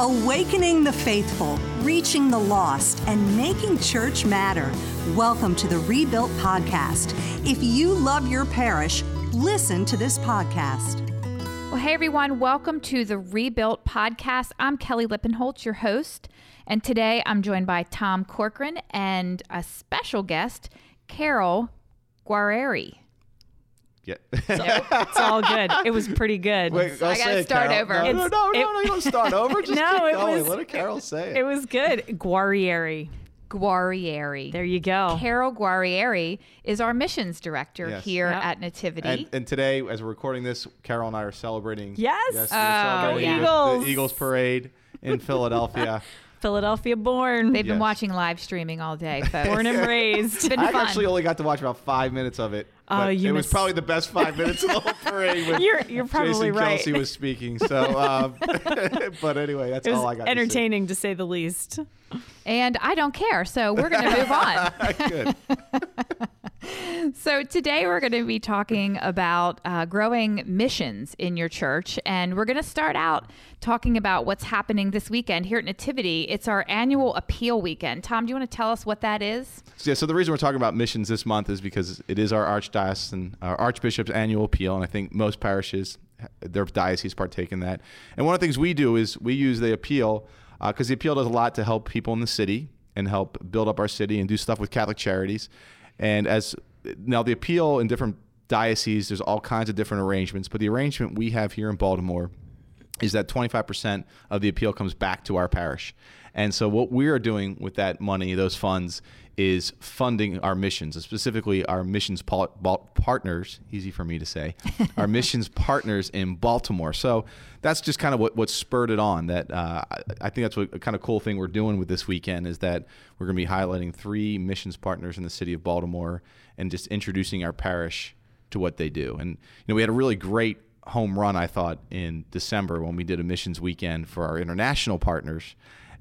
Awakening the faithful, reaching the lost, and making church matter. Welcome to the Rebuilt Podcast. If you love your parish, listen to this podcast. Well, hey everyone, welcome to the Rebuilt Podcast. I'm Kelly Lippenholtz, your host, and today I'm joined by Tom Corcoran and a special guest, Carol Guerrieri. Yeah. it's all good. It was pretty good. Wait, I'll I gotta start Carol. over. No, no, no, It's- no, it- no, you don't start over. Just No, keep it going. was- Let Carol say it. It was good. Guarrieri. Guerrieri. There you go. Carol Guerrieri is our missions director Yes. here Yep. at Nativity. and, and today, as we're recording this, Carol and I are celebrating. Yes. we're Oh, celebrating yeah. the- Eagles. The Eagles parade in Philadelphia. Philadelphia born. They've been Yes. watching live streaming all day, folks. born and raised. Been I fun. actually only got to watch about five minutes of it. Oh, but you it was missed- probably the best five minutes of the whole parade. When You're- you're probably Jason right. Kelce was speaking. So, um, but anyway, that's it was all I got. to say. entertaining to say the least. and I don't care, so we're going to move on. Good. So, today we're going to be talking about uh, growing missions in your church. And we're going to start out talking about what's happening this weekend here at Nativity. It's our annual appeal weekend. Tom, do you want to tell us what that is? Yeah, so the reason we're talking about missions this month is because it is our archdiocesan, our archbishop's annual appeal, and I think most parishes, their diocese partake in that. And one of the things we do is we use the appeal because the appeal does a lot to help people in the city and help build up our city and do stuff with Catholic charities. And as now, the appeal in different dioceses, there's all kinds of different arrangements, but the arrangement we have here in Baltimore is that 25% of the appeal comes back to our parish. And so what we are doing with that money, those funds, is funding our missions, and specifically our missions partners, easy for me to say, our missions partners in Baltimore. So that's just kind of what, what spurred it on. That uh, I, I think that's what a kind of cool thing we're doing with this weekend is that we're going to be highlighting three missions partners in the city of Baltimore and just introducing our parish to what they do. And you know, we had a really great home run, I thought, in December when we did a missions weekend for our international partners,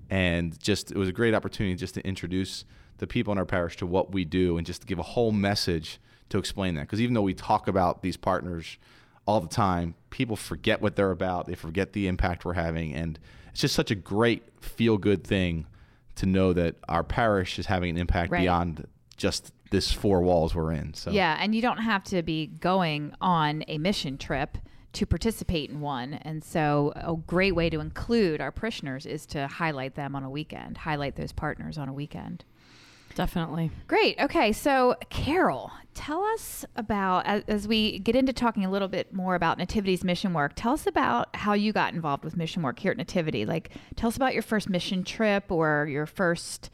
and just it was a great opportunity just to introduce the people in our parish to what we do and just to give a whole message to explain that. Because even though we talk about these partners all the time, people forget what they're about. They forget the impact we're having, and it's just such a great feel good thing to know that our parish is having an impact Right. beyond just this four walls we're in. So Yeah, and you don't have to be going on a mission trip to participate in one. And so, a great way to include our parishioners is to highlight them on a weekend, highlight those partners on a weekend. Definitely. Great. Okay. So, Carol, tell us about, as, as we get into talking a little bit more about Nativity's mission work, tell us about how you got involved with mission work here at Nativity. Like, tell us about your first mission trip or your first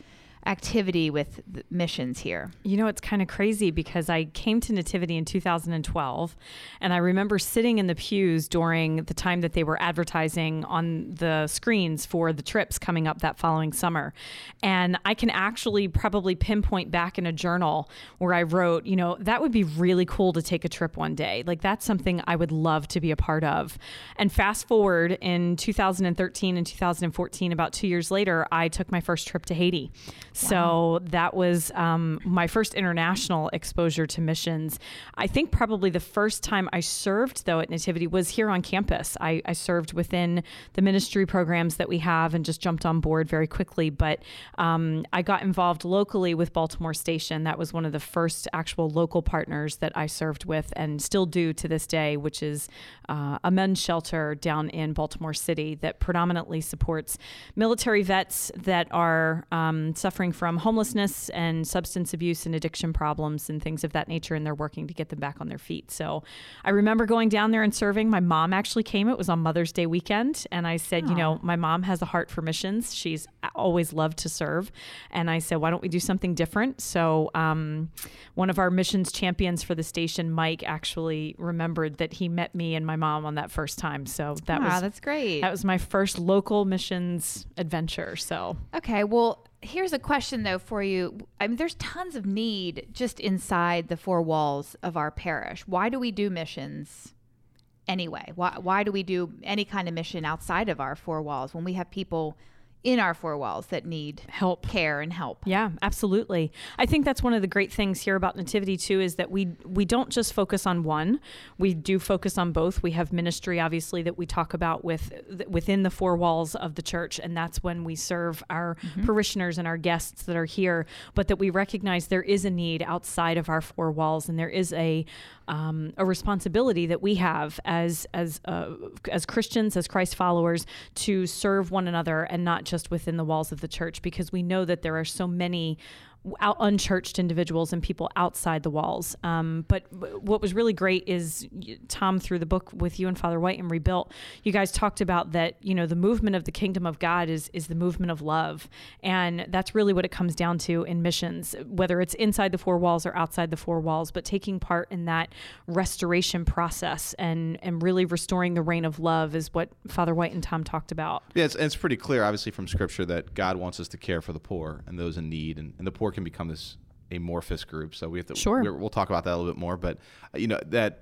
activity with missions here. You know, it's kind of crazy because I came to Nativity in 2012, and I remember sitting in the pews during the time that they were advertising on the screens for the trips coming up that following summer. And I can actually probably pinpoint back in a journal where I wrote, you know, that would be really cool to take a trip one day. Like, that's something I would love to be a part of. And fast forward in 2013 and 2014, about two years later, I took my first trip to Haiti. So that was um, my first international exposure to missions. I think probably the first time I served, though, at Nativity was here on campus. I, I served within the ministry programs that we have and just jumped on board very quickly. But um, I got involved locally with Baltimore Station. That was one of the first actual local partners that I served with and still do to this day, which is uh, a men's shelter down in Baltimore City that predominantly supports military vets that are um, suffering from homelessness and substance abuse and addiction problems and things of that nature, and they're working to get them back on their feet. So I remember going down there and serving. My mom actually came. It was on Mother's Day weekend, and I said, you know, my mom has a heart for missions. She's always loved to serve, and I said, why don't we do something different? So um, one of our missions champions for the station, Mike, actually remembered that he met me and my mom on that first time. So that Wow, was that's great. that was my first local missions adventure. So Okay, well, here's a question though for you. I mean, there's tons of need just inside the four walls of our parish. Why do we do missions anyway? Why why do we do any kind of mission outside of our four walls when we have people in our four walls that need Help. care, and help. Yeah, absolutely. I think that's one of the great things here about Nativity too is that we we don't just focus on one. We do focus on both. We have ministry obviously that we talk about with within the four walls of the church and that's when we serve our mm-hmm. parishioners and our guests that are here, but that we recognize there is a need outside of our four walls and there is a um, a responsibility that we have as as uh, as Christians, as Christ followers, to serve one another and not just within the walls of the church, because we know that there are so many unchurched individuals and people outside the walls. Um, but what was really great is Tom through the book with you and Father White and Rebuilt, you guys talked about that. You know, the movement of the kingdom of God is is the movement of love, and that's really what it comes down to in missions, whether it's inside the four walls or outside the four walls. But taking part in that restoration process and and really restoring the reign of love is what Father White and Tom talked about. Yeah, it's, it's pretty clear, obviously, from Scripture that God wants us to care for the poor and those in need, and, and the poor can become this amorphous group. So we have to. Sure. we're- We'll talk about that a little bit more, but uh, you know that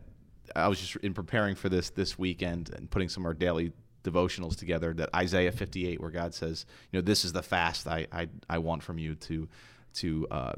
I was just in preparing for this this weekend and putting some of our daily devotionals together. That Isaiah 58, where God says, you know, this is the fast I I, I want from you to to uh,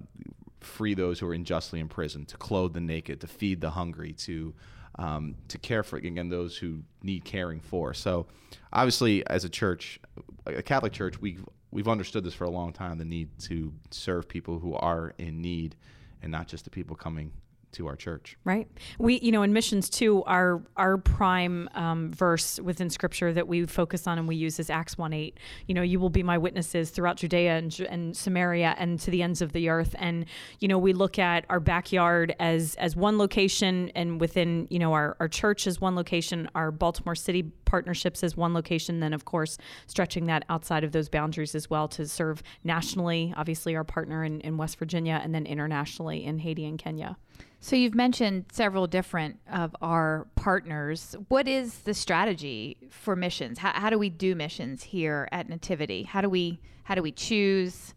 free those who are unjustly imprisoned, to clothe the naked, to feed the hungry, to um, to care for again those who need caring for. So, obviously, as a church, a Catholic church, we've we've understood this for a long time: the need to serve people who are in need, and not just the people coming to our church. Right. We, you know, in missions too, our our prime um, verse within Scripture that we focus on and we use is Acts one eight. You know, you will be my witnesses throughout Judea and, and Samaria and to the ends of the earth. And you know, we look at our backyard as as one location, and within you know our our church as one location, our Baltimore City partnerships as one location. Then, of course, stretching that outside of those boundaries as well to serve nationally. Obviously, our partner in, in West Virginia, and then internationally in Haiti and Kenya. So you've mentioned several different of our partners. What is the strategy for missions? How, how do we do missions here at Nativity? How do we how do we choose?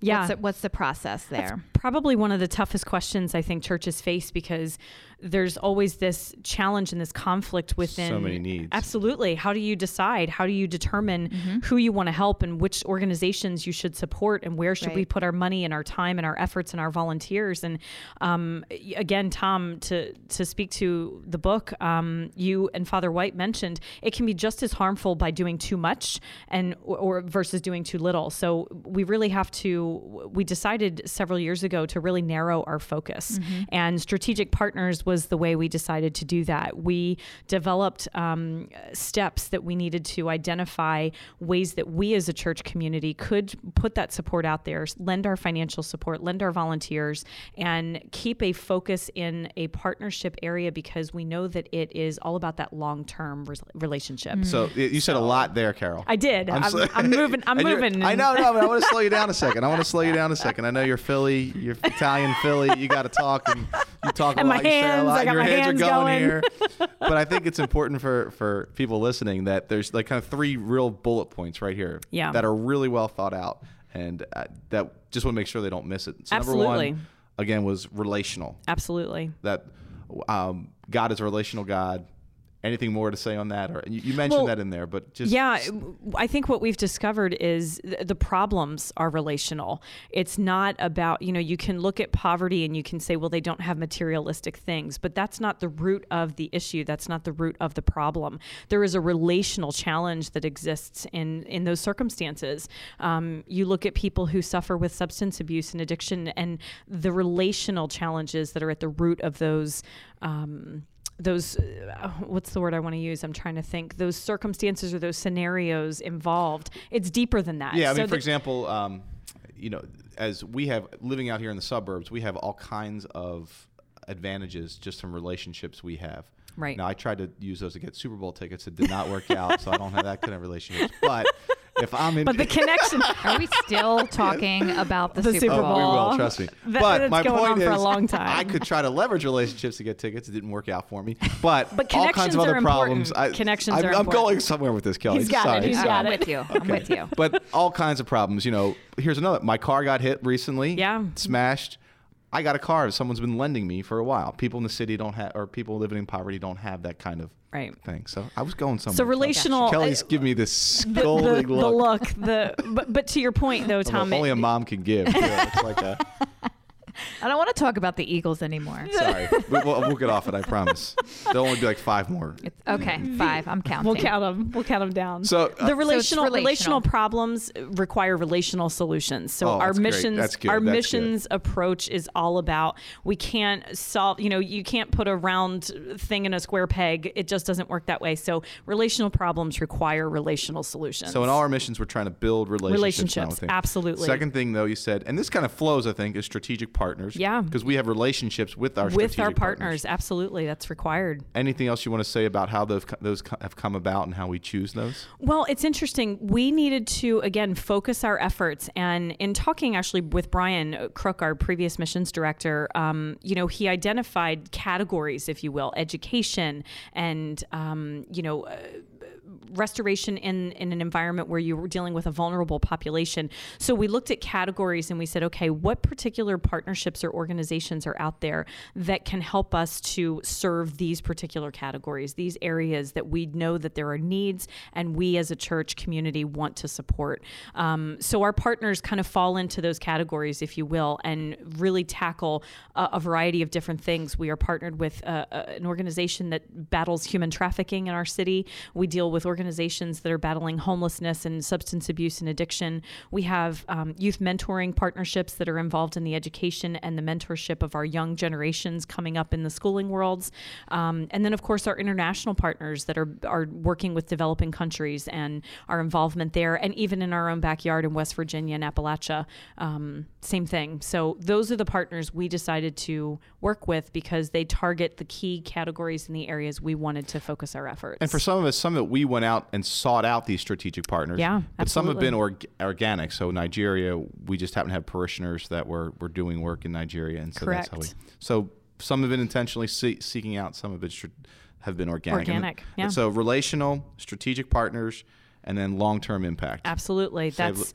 Yeah. What's the, what's the process there? Probably one of the toughest questions I think churches face because there's always this challenge and this conflict within So many needs. Absolutely. How do you decide? How do you determine who you want to help and which organizations you should support and where should we put our money and our time and our efforts and our volunteers? And um, again, Tom, to to speak to the book, um, you and Father White mentioned it can be just as harmful by doing too much and or, or versus doing too little. So we really have to. We decided several years ago to really narrow our focus, and strategic partners was the way we decided to do that. We developed um, steps that we needed to identify ways that we as a church community could put that support out there, lend our financial support, lend our volunteers, and keep a focus in a partnership area because we know that it is all about that long term relationship. So you said a lot there, Carol. I did. I'm, so- I'm moving. I'm And you're- moving. I know, no, but I want to slow you down a second. I want to slow you down a second. I know you're Philly, you're Italian Philly. You got to talk, and you talk a And lot. you say a lot. Your hands, hands are going, going. here. But I think it's important for for people listening that there's like kind of three real bullet points right here. Yeah. That are really well thought out, and uh, that just want to make sure they don't miss it. So number Absolutely. one, again, was relational. Absolutely. That um, God is a relational God. Anything more to say on that? Or you, mentioned Well, that in there, but just yeah, I think what we've discovered is th- the problems are relational. It's not about, you know, you can look at poverty and you can say, well, they don't have materialistic things, but that's not the root of the issue. That's not the root of the problem. There is a relational challenge that exists in, in those circumstances. Um, you look at people who suffer with substance abuse and addiction and the relational challenges that are at the root of those. Um, those uh, what's the word I want to use? I'm trying to think. Those circumstances or those scenarios involved. It's deeper than that. Yeah, I So mean, for the- example, um, you know, as we have living out here in the suburbs, we have all kinds of advantages just from relationships we have. Right. Now, I tried to use those to get Super Bowl tickets. It did not work out, so I don't have that kind of relationships. But if I'm in, but the connection. Are we still talking about the, The Super, Super Bowl? Oh, we will, trust me. That- but my going point on is, for a long time. I could try to leverage relationships to get tickets. It didn't work out for me. But, But all kinds connections of other are problems. important. I, Connections I'm, are I'm important. going somewhere with this, Kelly. He's got it. Sorry. He's Uh, got I'm it. with you. I'm with you. but all kinds of problems. You know, here's another. My car got hit recently. Yeah. Smashed. I got a car someone's been lending me for a while. People in the city don't have, or people living in poverty don't have that kind of Right. thing. So I was going somewhere. So relational. Kelly's give me this the, the, scolding the look. look, the but, but to your point though, Tom. only a mom can give. too. It's like a, I don't want to talk about the Eagles anymore. sorry, we, we'll, we'll get off it. I promise. There'll only be like five more. It's, okay, five. I'm counting. We'll count them. We'll count them down. So, uh, the relational relational. relational problems require relational solutions. So Oh, our that's great. missions That's good. our That's good. missions approach is all about we can't solve. You know, you can't put a round thing in a square peg. It just doesn't work that way. So relational problems require relational solutions. So in all our missions, we're trying to build relationships. Relationships, absolutely. Second thing, though, you said, and this kind of flows, I think, is strategic partners. Yeah. Because we have relationships with our with our partners, absolutely, that's required. Anything else you want to say about how those those have come about and how we choose those? Well, it's interesting. We needed to, again, focus our efforts. And in talking actually with Brian Crook, our previous missions director, um, you know, he identified categories, if you will, education and, um, you know, uh, restoration in, in an environment where you were dealing with a vulnerable population. So we looked at categories and we said, okay, what particular partnerships or organizations are out there that can help us to serve these particular categories, these areas that we know that there are needs and we as a church community want to support. Um, so our partners kind of fall into those categories, if you will, and really tackle a, a variety of different things. We are partnered with uh, uh, an organization that battles human trafficking in our city. We deal with organizations that are battling homelessness and substance abuse and addiction. We have um, youth mentoring partnerships that are involved in the education and the mentorship of our young generations coming up in the schooling worlds. Um, and then, of course, our international partners that are, are working with developing countries and our involvement there, and even in our own backyard in West Virginia and Appalachia, um, same thing. So, those are the partners we decided to work with because they target the key categories in the areas we wanted to focus our efforts. And for some of us, some of it we went out and sought out these strategic partners. Yeah, But some have been org- organic. So Nigeria, we just happen to have parishioners that were, were doing work in Nigeria, and so that's how we. Correct. So some have been intentionally see- seeking out. Some have been str- have been organic. And- Organic, yeah. and so relational, strategic partners, and then long term impact. Absolutely. Save- That's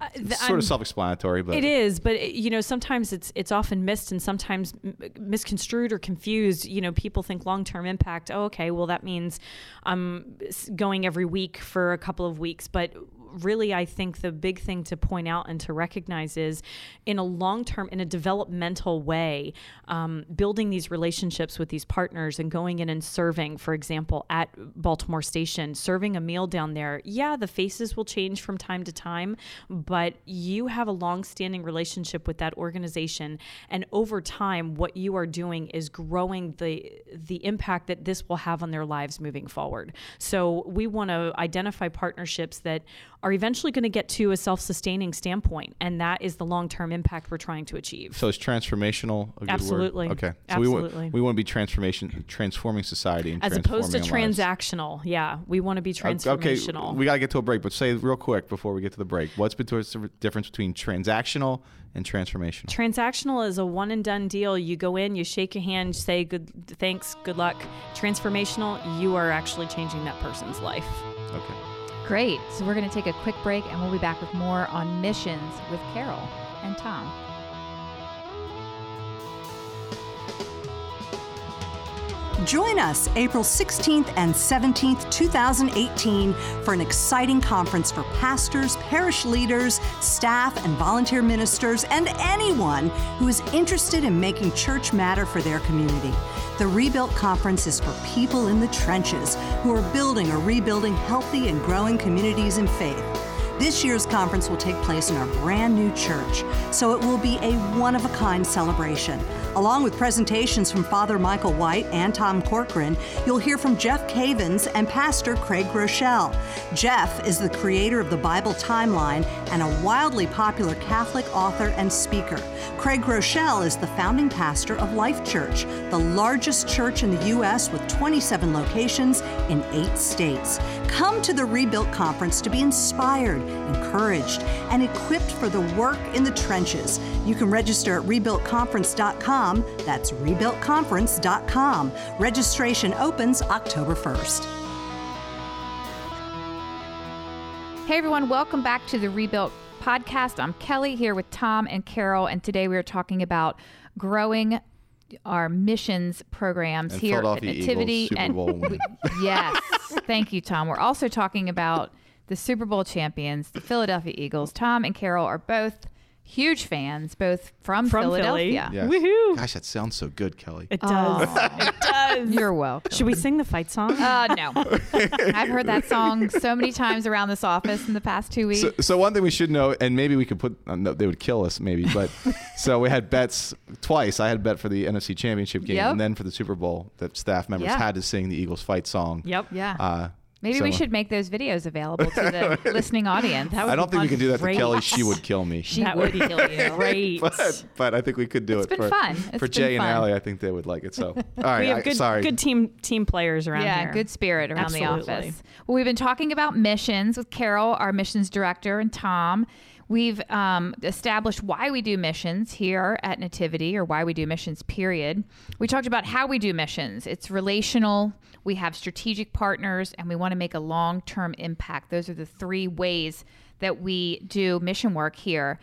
uh, th- sort I'm- of self-explanatory, but It is, but it- you know, sometimes it's it's often missed and sometimes m- misconstrued or confused. You know, people think long term impact. Oh, okay, well that means I'm going every week for a couple of weeks, but really I think the big thing to point out and to recognize is in a long term, in a developmental way, um, building these relationships with these partners and going in and serving, for example, at Baltimore Station, serving a meal down there. Yeah, the faces will change from time to time, but you have a long standing relationship with that organization. And over time, what you are doing is growing the, the impact that this will have on their lives moving forward. So we want to identify partnerships that are eventually going to get to a self sustaining standpoint. And that is the long term impact we're trying to achieve. so it's transformational Absolutely. word? Okay. So we want Absolutely. we want to be transformation, transforming society, and as opposed to lives. transactional. Yeah, we want to be transformational. Okay, we got to get to a break, but say real quick before we get to the break. What's between the difference between transactional and transformational? Transactional is a one and done deal. You go in, you shake a hand, say good thanks, good luck. Transformational, you are actually changing that person's life. Okay. Great. So we're going to take a quick break and we'll be back with more on missions with Carol and Tom. Join us April 16th and 17th, 2018, for an exciting conference for pastors, parish leaders, staff, and volunteer ministers, and anyone who is interested in making church matter for their community. The Rebuilt Conference is for people in the trenches who are building or rebuilding healthy and growing communities in faith. This year's conference will take place in our brand new church, so it will be a one of a kind celebration. Along with presentations from Father Michael White and Tom Corcoran, you'll hear from Jeff Cavins and Pastor Craig Groeschel. Jeff is the creator of the Bible Timeline and a wildly popular Catholic author and speaker. Craig Groeschel is the founding pastor of Life Church, the largest church in the U.S. with 27 locations in eight states. Come to the Rebuilt Conference to be inspired, encouraged, and equipped for the work in the trenches. You can register at rebuiltconference.com. That's rebuiltconference.com. Registration opens October 1st. Hey everyone, welcome back to the Rebuilt podcast. I'm Kelly here with Tom and Carol, and today we are talking about growing our missions programs And here at Nativity. And yes, thank you, Tom. We're also talking about the Super Bowl champions, the Philadelphia Eagles. Tom and Carol are both huge fans, both from, From Philly. Philadelphia. Yes. Woohoo. Gosh, that sounds so good, Kelly. It does. It does. You're welcome. Should we sing the fight song? Uh, no. I've heard that song so many times around this office in the past two weeks. So, so one thing we should know, and maybe we could put, uh, no, they would kill us maybe, but so we had bets twice. I had a bet for the NFC Championship game, Yep. and then for the Super Bowl, that staff members Yeah. had to sing the Eagles fight song. yep. yeah. Uh, Maybe we should make those videos available to the listening audience. That would I don't be think we can do that to Great. Kelly. She would kill me. She That would would kill you. Great. but, but I think we could do It's it been for, fun. It's for been Jay and. Allie. I think they would like it. So, all right. we have I- good, sorry. good team team players around yeah, here. good spirit around the office. Well, we've been talking about missions with Carol, our missions director, and Tom. We've um, established why we do missions here at Nativity, or why we do missions. Period. We talked about how we do missions. It's relational. We have strategic partners, and we want to make a long-term impact. Those are the three ways that we do mission work here.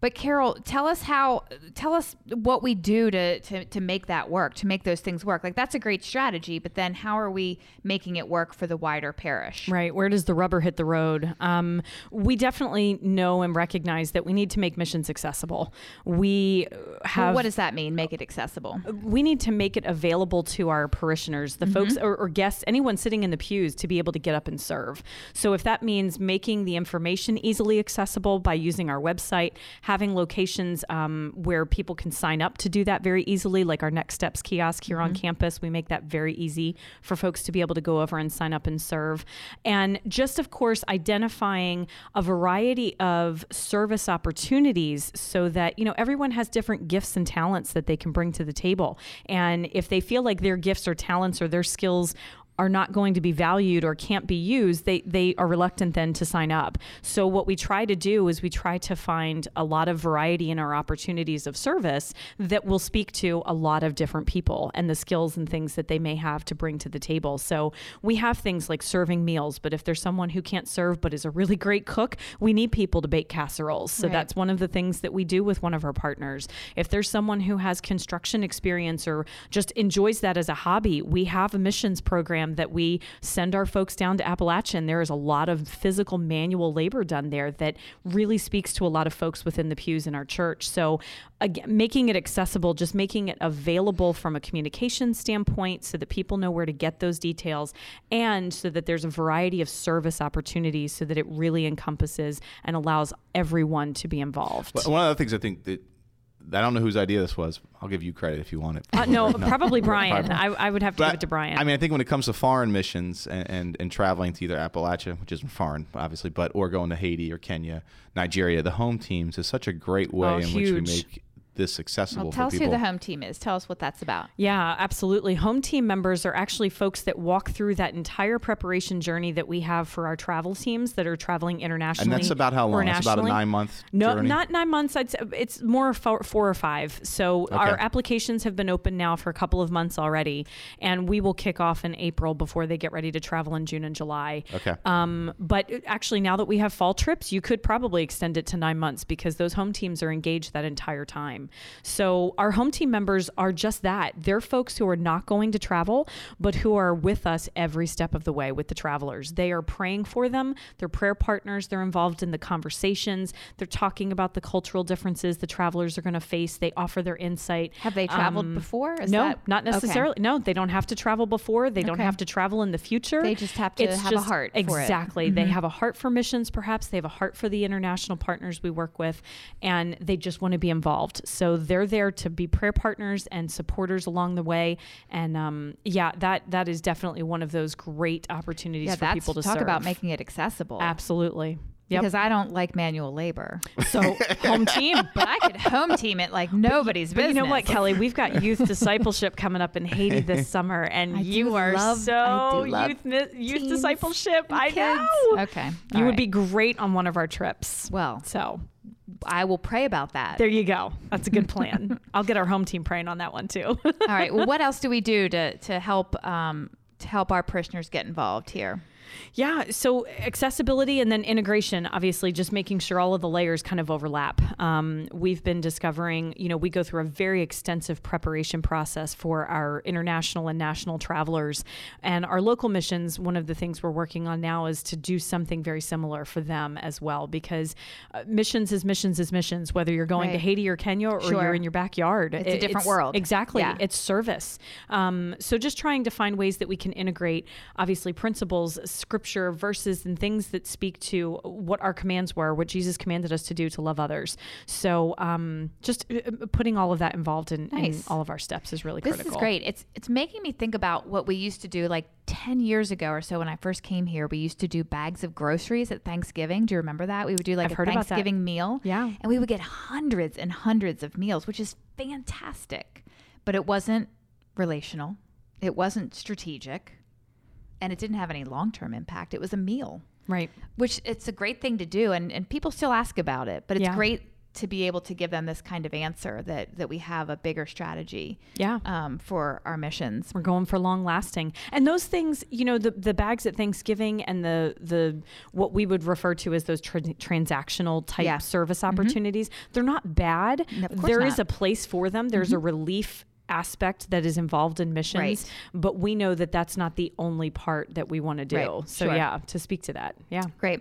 But Carol, tell us how tell us what we do to, to to make that work, to make those things work. Like that's a great strategy, but then how are we making it work for the wider parish? Right. Where does the rubber hit the road? Um, we definitely know and recognize that we need to make missions accessible. We uh, Well, have. what does that mean? Make it accessible. we need to make it available to our parishioners, the folks Mm-hmm. or, or guests, anyone sitting in the pews to be able to get up and serve. So if that means making the information easily accessible by using our website, having locations um, where people can sign up to do that very easily, like our Next Steps kiosk here Mm-hmm. on campus, we make that very easy for folks to be able to go over and sign up and serve. And just of course identifying a variety of service opportunities so that you know everyone has different gifts and talents that they can bring to the table and if they feel like their gifts or talents or their skills are not going to be valued or can't be used, they they are reluctant then to sign up. So what we try to do is we try to find a lot of variety in our opportunities of service that will speak to a lot of different people and the skills and things that they may have to bring to the table. So we have things like serving meals, but if there's someone who can't serve but is a really great cook, we need people to bake casseroles. So Right. that's one of the things that we do with one of our partners. If there's someone who has construction experience or just enjoys that as a hobby, we have a missions program Um, that we send our folks down to Appalachian. There is a lot of physical manual labor done there that really speaks to a lot of folks within the pews in our church. So again, making it accessible, just making it available from a communication standpoint so that people know where to get those details and so that there's a variety of service opportunities so that it really encompasses and allows everyone to be involved. But one of the things I think that I don't know whose idea this was. I'll give you credit if you want it. Uh, no, probably Brian. I, I would have to But give it to Brian. I mean, I think when it comes to foreign missions and, and, and traveling to either Appalachia, which isn't foreign, obviously, but or going to Haiti or Kenya, Nigeria, the home teams is such a great way Oh, in which we make this accessible Well, tell us people. who the home team is. Tell us what that's about. Yeah, absolutely. Home team members are actually folks that walk through that entire preparation journey that we have for our travel teams that are traveling internationally. and that's about how or long? It's about a nine month No, journey. not nine months. I'd say it's more four, four or five. So our applications have been open now for a couple of months already, and we will kick off in April before they get ready to travel in June and July. Okay. Um, but actually, now that we have fall trips, you could probably extend it to nine months because those home teams are engaged that entire time. So our home team members are just that. They're folks who are not going to travel, but who are with us every step of the way with the travelers. They are praying for them. They're prayer partners. They're involved in the conversations. They're talking about the cultural differences the travelers are going to face. They offer their insight. Have they traveled Um, before? Is no, that- not okay. necessarily. No, they don't have to travel before. They don't Okay. have to travel in the future. They just have to have a heart for it. Mm-hmm. Exactly. They have a heart for missions, perhaps. They have a heart for the international partners we work with, and they just want to be involved. So they're there to be prayer partners and supporters along the way. And um, yeah, that that is definitely one of those great opportunities Yeah, for people to talk serve. about making it accessible. Absolutely. Yep. Because I don't like manual labor, so home team. but I could home team it like nobody's But business. you know what, Kelly? We've got youth discipleship coming up in Haiti this summer, and I you are love- so I do love youth youth discipleship. I kids. know. Okay, You all would be great on one of our trips. Well, So I will pray about that. there you go. That's a good plan. I'll get our home team praying on that one too. All right. Well, what else do we do to to help um, to help our parishioners get involved here? Yeah, so accessibility and then integration, obviously, just making sure all of the layers kind of overlap. Um, we've been discovering, you know, we go through a very extensive preparation process for our international and national travelers. And our local missions, one of the things we're working on now is to do something very similar for them as well, because uh, missions is missions is missions, whether you're going to Haiti or Kenya or Sure. you're in your backyard. It's a It- different world. Exactly. Yeah. It's service. Um, so just trying to find ways that we can integrate, obviously, principles, scripture, verses, and things that speak to what our commands were, what Jesus commanded us to do to love others. So um, just uh, uh, putting all of that involved in, in all of our steps is really This critical. is great. It's it's making me think about what we used to do like 10 years ago or so when I first came here. We used to do bags of groceries at Thanksgiving. Do you remember that? We would do like I've a heard about that. Thanksgiving meal. Yeah. And we would get hundreds and hundreds of meals, which is fantastic. But it wasn't relational. It wasn't strategic. And it didn't have any long-term impact. It was a meal Right. which it's a great thing to do and, and people still ask about it but it's Yeah. great to be able to give them this kind of answer that that we have a bigger strategy Yeah. um, for our missions We're going for long lasting. And those things, you know, the, the bags at Thanksgiving and the the what we would refer to as those tran transactional type Yeah. service opportunities, they're not bad. No, There is not. a place for them. There's a relief aspect that is involved in missions, Right. but we know that that's not the only part that we want to do. Right. So Sure. yeah, to speak to that. Yeah. great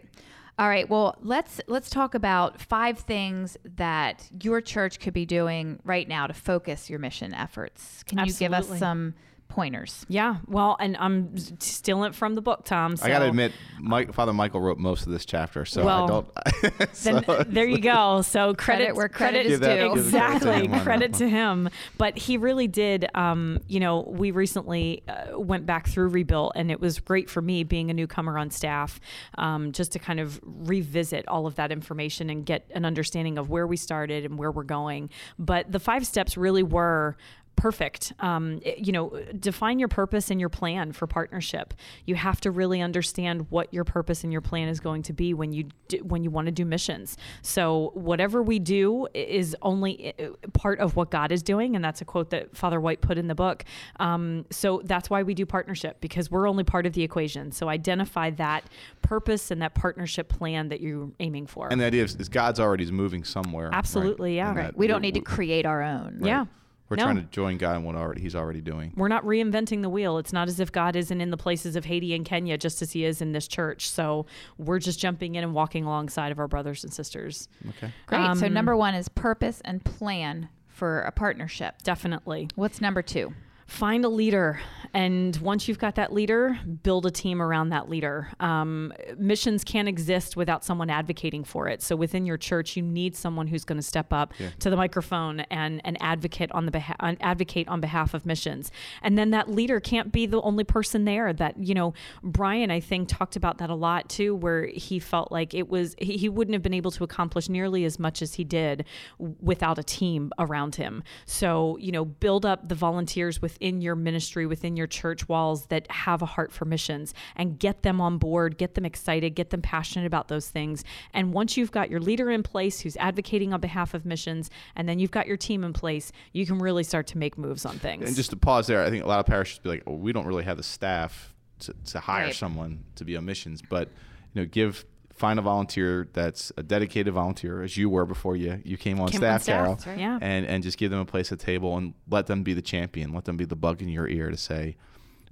all right well let's let's talk about five things that your church could be doing right now to focus your mission efforts can you give us some pointers Yeah. Well, and I'm stealing from the book, Tom. So I got to admit, Mike, Father Michael wrote most of this chapter, so Well, I don't. then there you go. So credit, Credit where credit is Give that- due. credit to Exactly, him credit to him. But he really did. Um, you know, we recently uh, went back through rebuilt, and it was great for me being a newcomer on staff, um, just to kind of revisit all of that information and get an understanding of where we started and where we're going. But the five steps really were perfect. Um, it- you know, define your purpose and your plan for partnership. You have to really understand what your purpose and your plan is going to be when you do, when you want to do missions. So whatever we do is only part of what God is doing, and that's a quote that Father White put in the book. Um, so that's why we do partnership because we're only part of the equation. So identify that purpose and that partnership plan that you're aiming for. and the idea is, is God's already moving somewhere. right? Absolutely, yeah. Right. that we don't need to create our own yeah. We're No. trying to join God in what already He's already doing. We're not reinventing the wheel. It's not as if God isn't in the places of Haiti and Kenya just as he is in this church. So we're just jumping in and walking alongside of our brothers and sisters. Okay. great so Um, number one is purpose and plan for a partnership Definitely. what's number two Find a leader. And once you've got that leader, build a team around that leader. Um, missions can't exist without someone advocating for it. So within your church, you need someone who's going to step up to the microphone and, and advocate on the beha- advocate on behalf of missions. And then that leader can't be the only person there. That you know, Brian, I think talked about that a lot too, where he felt like it was he, he wouldn't have been able to accomplish nearly as much as he did without a team around him. So you know, build up the volunteers within your ministry, within your church walls that have a heart for missions, and get them on board, get them excited, get them passionate about those things. And once you've got your leader in place who's advocating on behalf of missions, and then you've got your team in place, you can really start to make moves on things. And just to pause there, I think a lot of parishes be like, "Oh, we don't really have the staff to, to hire Right. someone to be on missions," but you know, give find a volunteer that's a dedicated volunteer, as you were before you you came on Came staff, on staff, Carol, right. Yeah. and and just give them a place at the table and let them be the champion, let them be the bug in your ear to say.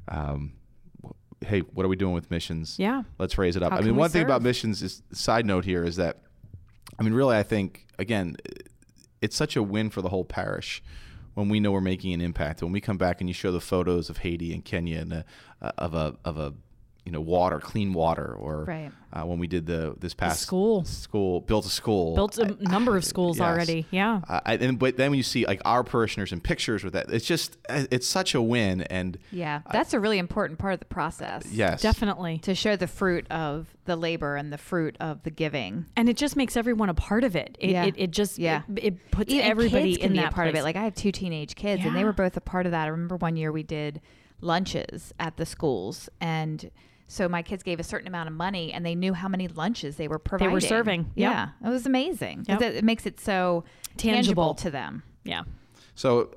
Um, Hey, what are we doing with missions? Yeah. let's raise it up. How I mean, we one thing about missions is side note here is that, I mean, really, I think again, it's such a win for the whole parish when we know we're making an impact. When we come back and you show the photos of Haiti and Kenya and uh, of a of a you know water, clean water, or Right. uh, when we did the this past school. school built a school, Built a I- number I- of schools yes. already. Yeah. Uh, I, and but then when you see like our parishioners in pictures with that, it's just it's such a win. And Yeah, that's a really important part of the process. yes, Definitely. To show the fruit of the labor and the fruit of the giving. and it just makes everyone a part of it. It, Yeah. it, it just Yeah. it, it puts Even everybody in that a part of it. Like I have two teenage kids, and they were both a part of that. I remember one year we did lunches at the schools, and so my kids gave a certain amount of money, and they knew how many lunches they were providing. They were serving. Yep. Yeah, it was amazing. 'Cause Yep. It, it makes it so tangible Tangible. to them. yeah. So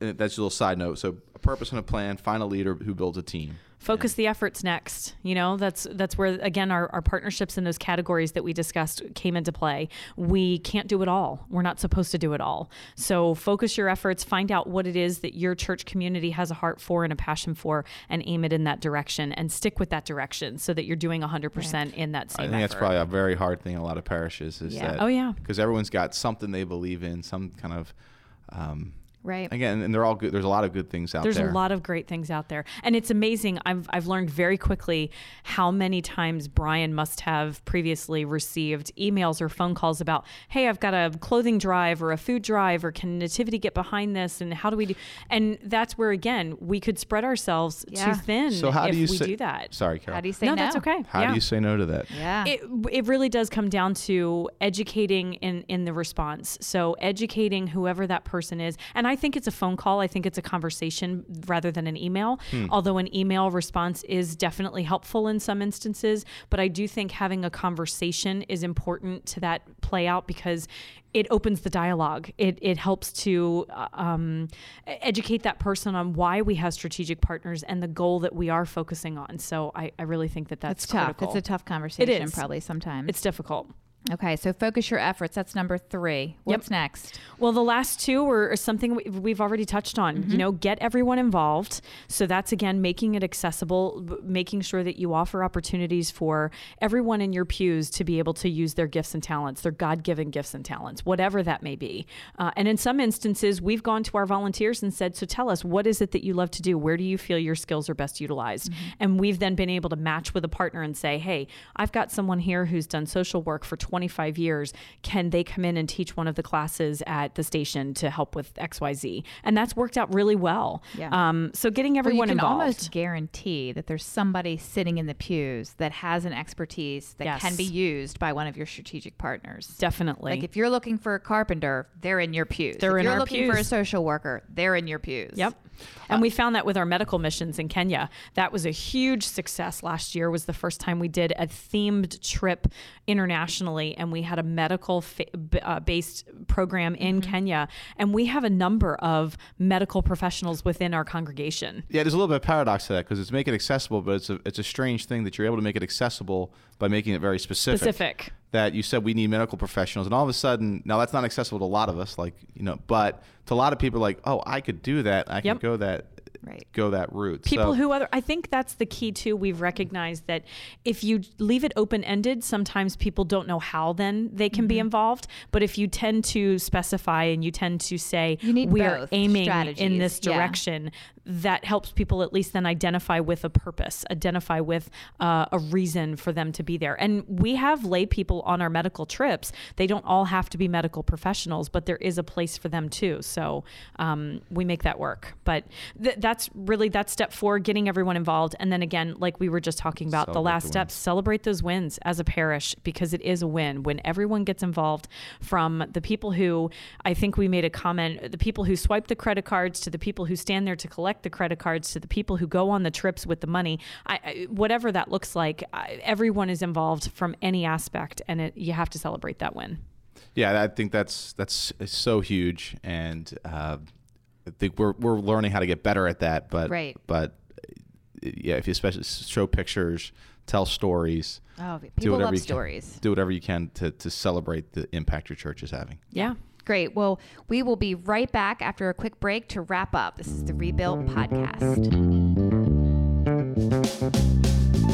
that's a little side note. So a purpose and a plan. Find a leader who builds a team. Focus the efforts next you know? That's that's where again our, our partnerships in those categories that we discussed came into play. We can't do it all. We're not supposed to do it all. So focus your efforts find out what it is that your church community has a heart for and a passion for and aim it in that direction and stick with that direction so that you're doing 100% in that same I think that's probably a very hard thing in a lot of parishes is Yeah. that Oh, yeah. because everyone's got something they believe in some kind of um, Right. again and they're all good there's a lot of good things out There's there There's a lot of great things out there. And it's amazing. I've, I've learned very quickly how many times Brian must have previously received emails or phone calls about, hey, I've got a clothing drive or a food drive, or can Nativity get behind this? And how do we do? And that's where, again, we could spread ourselves Yeah. too thin so how if do you we say, do that. sorry Carol How do you say no, no? that's okay. how Yeah. do you say no to that Yeah. It, it really does come down to educating in, in the response. So educating whoever that person is. And I think it's a phone call. I think it's a conversation rather than an email. Although an email response is definitely helpful in some instances. But I do think having a conversation is important to that play out because it opens the dialogue. It, it helps to uh, um, educate that person on why we have strategic partners and the goal that we are focusing on. So I, I really think that that's It's tough. critical. It's a tough conversation, is. probably sometimes. It's difficult. Okay. So focus your efforts. That's number three. What's next? Well, the last two are, something we- we've already touched on. Mm-hmm. You know, get everyone involved. So that's again making it accessible, making sure that you offer opportunities for everyone in your pews to be able to use their gifts and talents, their God-given gifts and talents, whatever that may be. Uh, and in some instances, we've gone to our volunteers and said, "So tell us, what is it that you love to do? Where do you feel your skills are best utilized?" Mm-hmm. And we've then been able to match with a partner and say, "Hey, I've got someone here who's done social work for 25 years. Can they come in and teach one of the classes at the station to help with XYZ?" And that's worked out really well. Yeah. Um, so getting Well, everyone you can involved. almost guarantee that there's somebody sitting in the pews that has an expertise that can be used by one of your strategic partners. Definitely. Like if you're looking for a carpenter, they're in your pews. They're if in you're our looking for a social worker, they're in your pews. Yep. And we found that with our medical missions in Kenya. That was a huge success last year was the first time we did a themed trip internationally and we had a medical fa- uh, based program in Kenya and we have a number of medical professionals within our congregation. Yeah, there's a little bit of paradox to that because it's make it accessible, but it's a it's a strange thing that you're able to make it accessible by making it very specific. Specific. That you said we need medical professionals, and all of a sudden now that's not accessible to a lot of us, like you know, but to a lot of people, like oh, I could do that, I Yep. can go that, Right. go that route. people So- who other i think that's the key too we've recognized that if you leave it open ended sometimes people don't know how then they can Mm-hmm. be involved but if you tend to specify and you tend to say You need we are both aiming in strategies, this yeah. That helps people at least then identify with a purpose identify with uh, a reason for them to be there. And we have lay people on our medical trips. They don't all have to be medical professionals but there is a place for them too. So um, we make that work. But th- that's really that step four getting everyone involved. And then again like we were just talking about the last the step celebrate those wins as a parish because it is a win. When everyone gets involved from the people who I think we made a comment the people who swipe the credit cards to the people who stand there to collect the credit cards to the people who go on the trips with the money I, I, whatever that looks like I, everyone is involved from any aspect and it, you have to celebrate that win Yeah, I think that's that's so huge, and uh, I think we're we're learning how to get better at that. But Right. but uh, yeah, if you especially show pictures, tell stories, Oh, do people whatever love you can- stories. do whatever you can to to celebrate the impact your church is having. yeah Great. Well, we will be right back after a quick break to wrap up. This is the Rebuilt Podcast.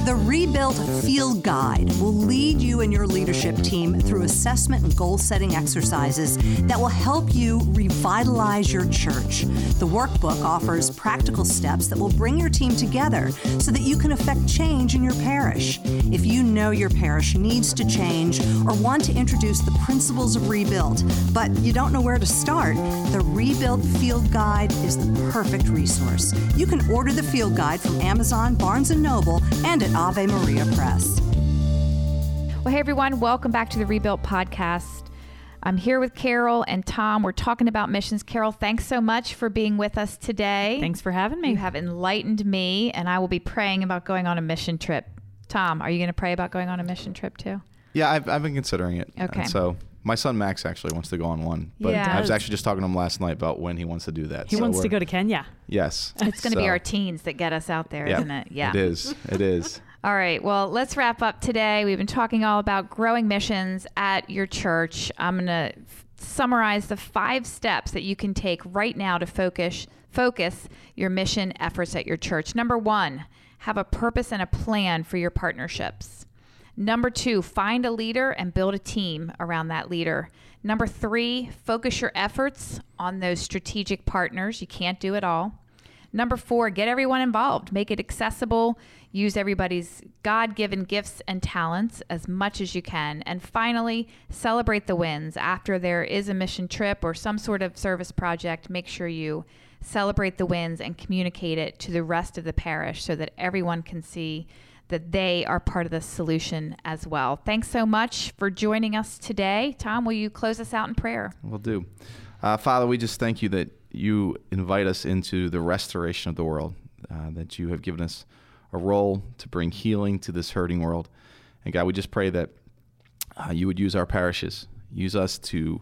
The Rebuilt Field Guide will lead you and your leadership team through assessment and goal setting exercises that will help you revitalize your church. The workbook offers practical steps that will bring your team together so that you can affect change in your parish. If you know your parish needs to change or want to introduce the principles of Rebuild, but you don't know where to start, the Rebuilt Field Guide is the perfect resource. You can order the field guide from Amazon, Barnes & Noble, and at Ave Maria Press. Well, hey, everyone. Welcome back to the Rebuilt Podcast. I'm here with Carol and Tom. We're talking about missions. Carol, thanks so much for being with us today. thanks for having me You have enlightened me, and I will be praying about going on a mission trip. Tom, are you going to pray about going on a mission trip too? Yeah, I've, I've been considering it. Okay. And so My son Max actually wants to go on one, but Yeah. I was actually just talking to him last night about when he wants to do that. He So wants to go to Kenya. Yes, It's going to be our teens that get us out there, yeah, not it? Yeah. it is. It is. All right. Well, let's wrap up today. We've been talking all about growing missions at your church. I'm going to summarize the five steps that you can take right now to focus focus your mission efforts at your church. Number 1, have a purpose and a plan for your partnerships. Number 2, find a leader and build a team around that leader. Number 3, focus your efforts on those strategic partners. You can't do it all. Number four, get everyone involved. Make it accessible. Use everybody's God given gifts and talents as much as you can. And finally, celebrate the wins. After there is a mission trip or some sort of service project, make sure you celebrate the wins and communicate it to the rest of the parish so that everyone can see that they are part of the solution as well. Thanks so much for joining us today. Tom, will you close us out in prayer? We'll do. Uh, Father, we just thank you that you invite us into the restoration of the world, uh, that you have given us a role to bring healing to this hurting world. And God, we just pray that uh, you would use our parishes, use us to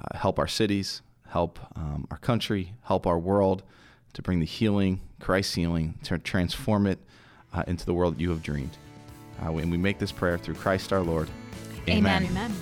uh, help our cities, help um, our country, help our world to bring the healing, Christ's healing, to transform it uh, into the world that you have dreamed. Uh, and we make this prayer through Christ our Lord. Amen. Amen.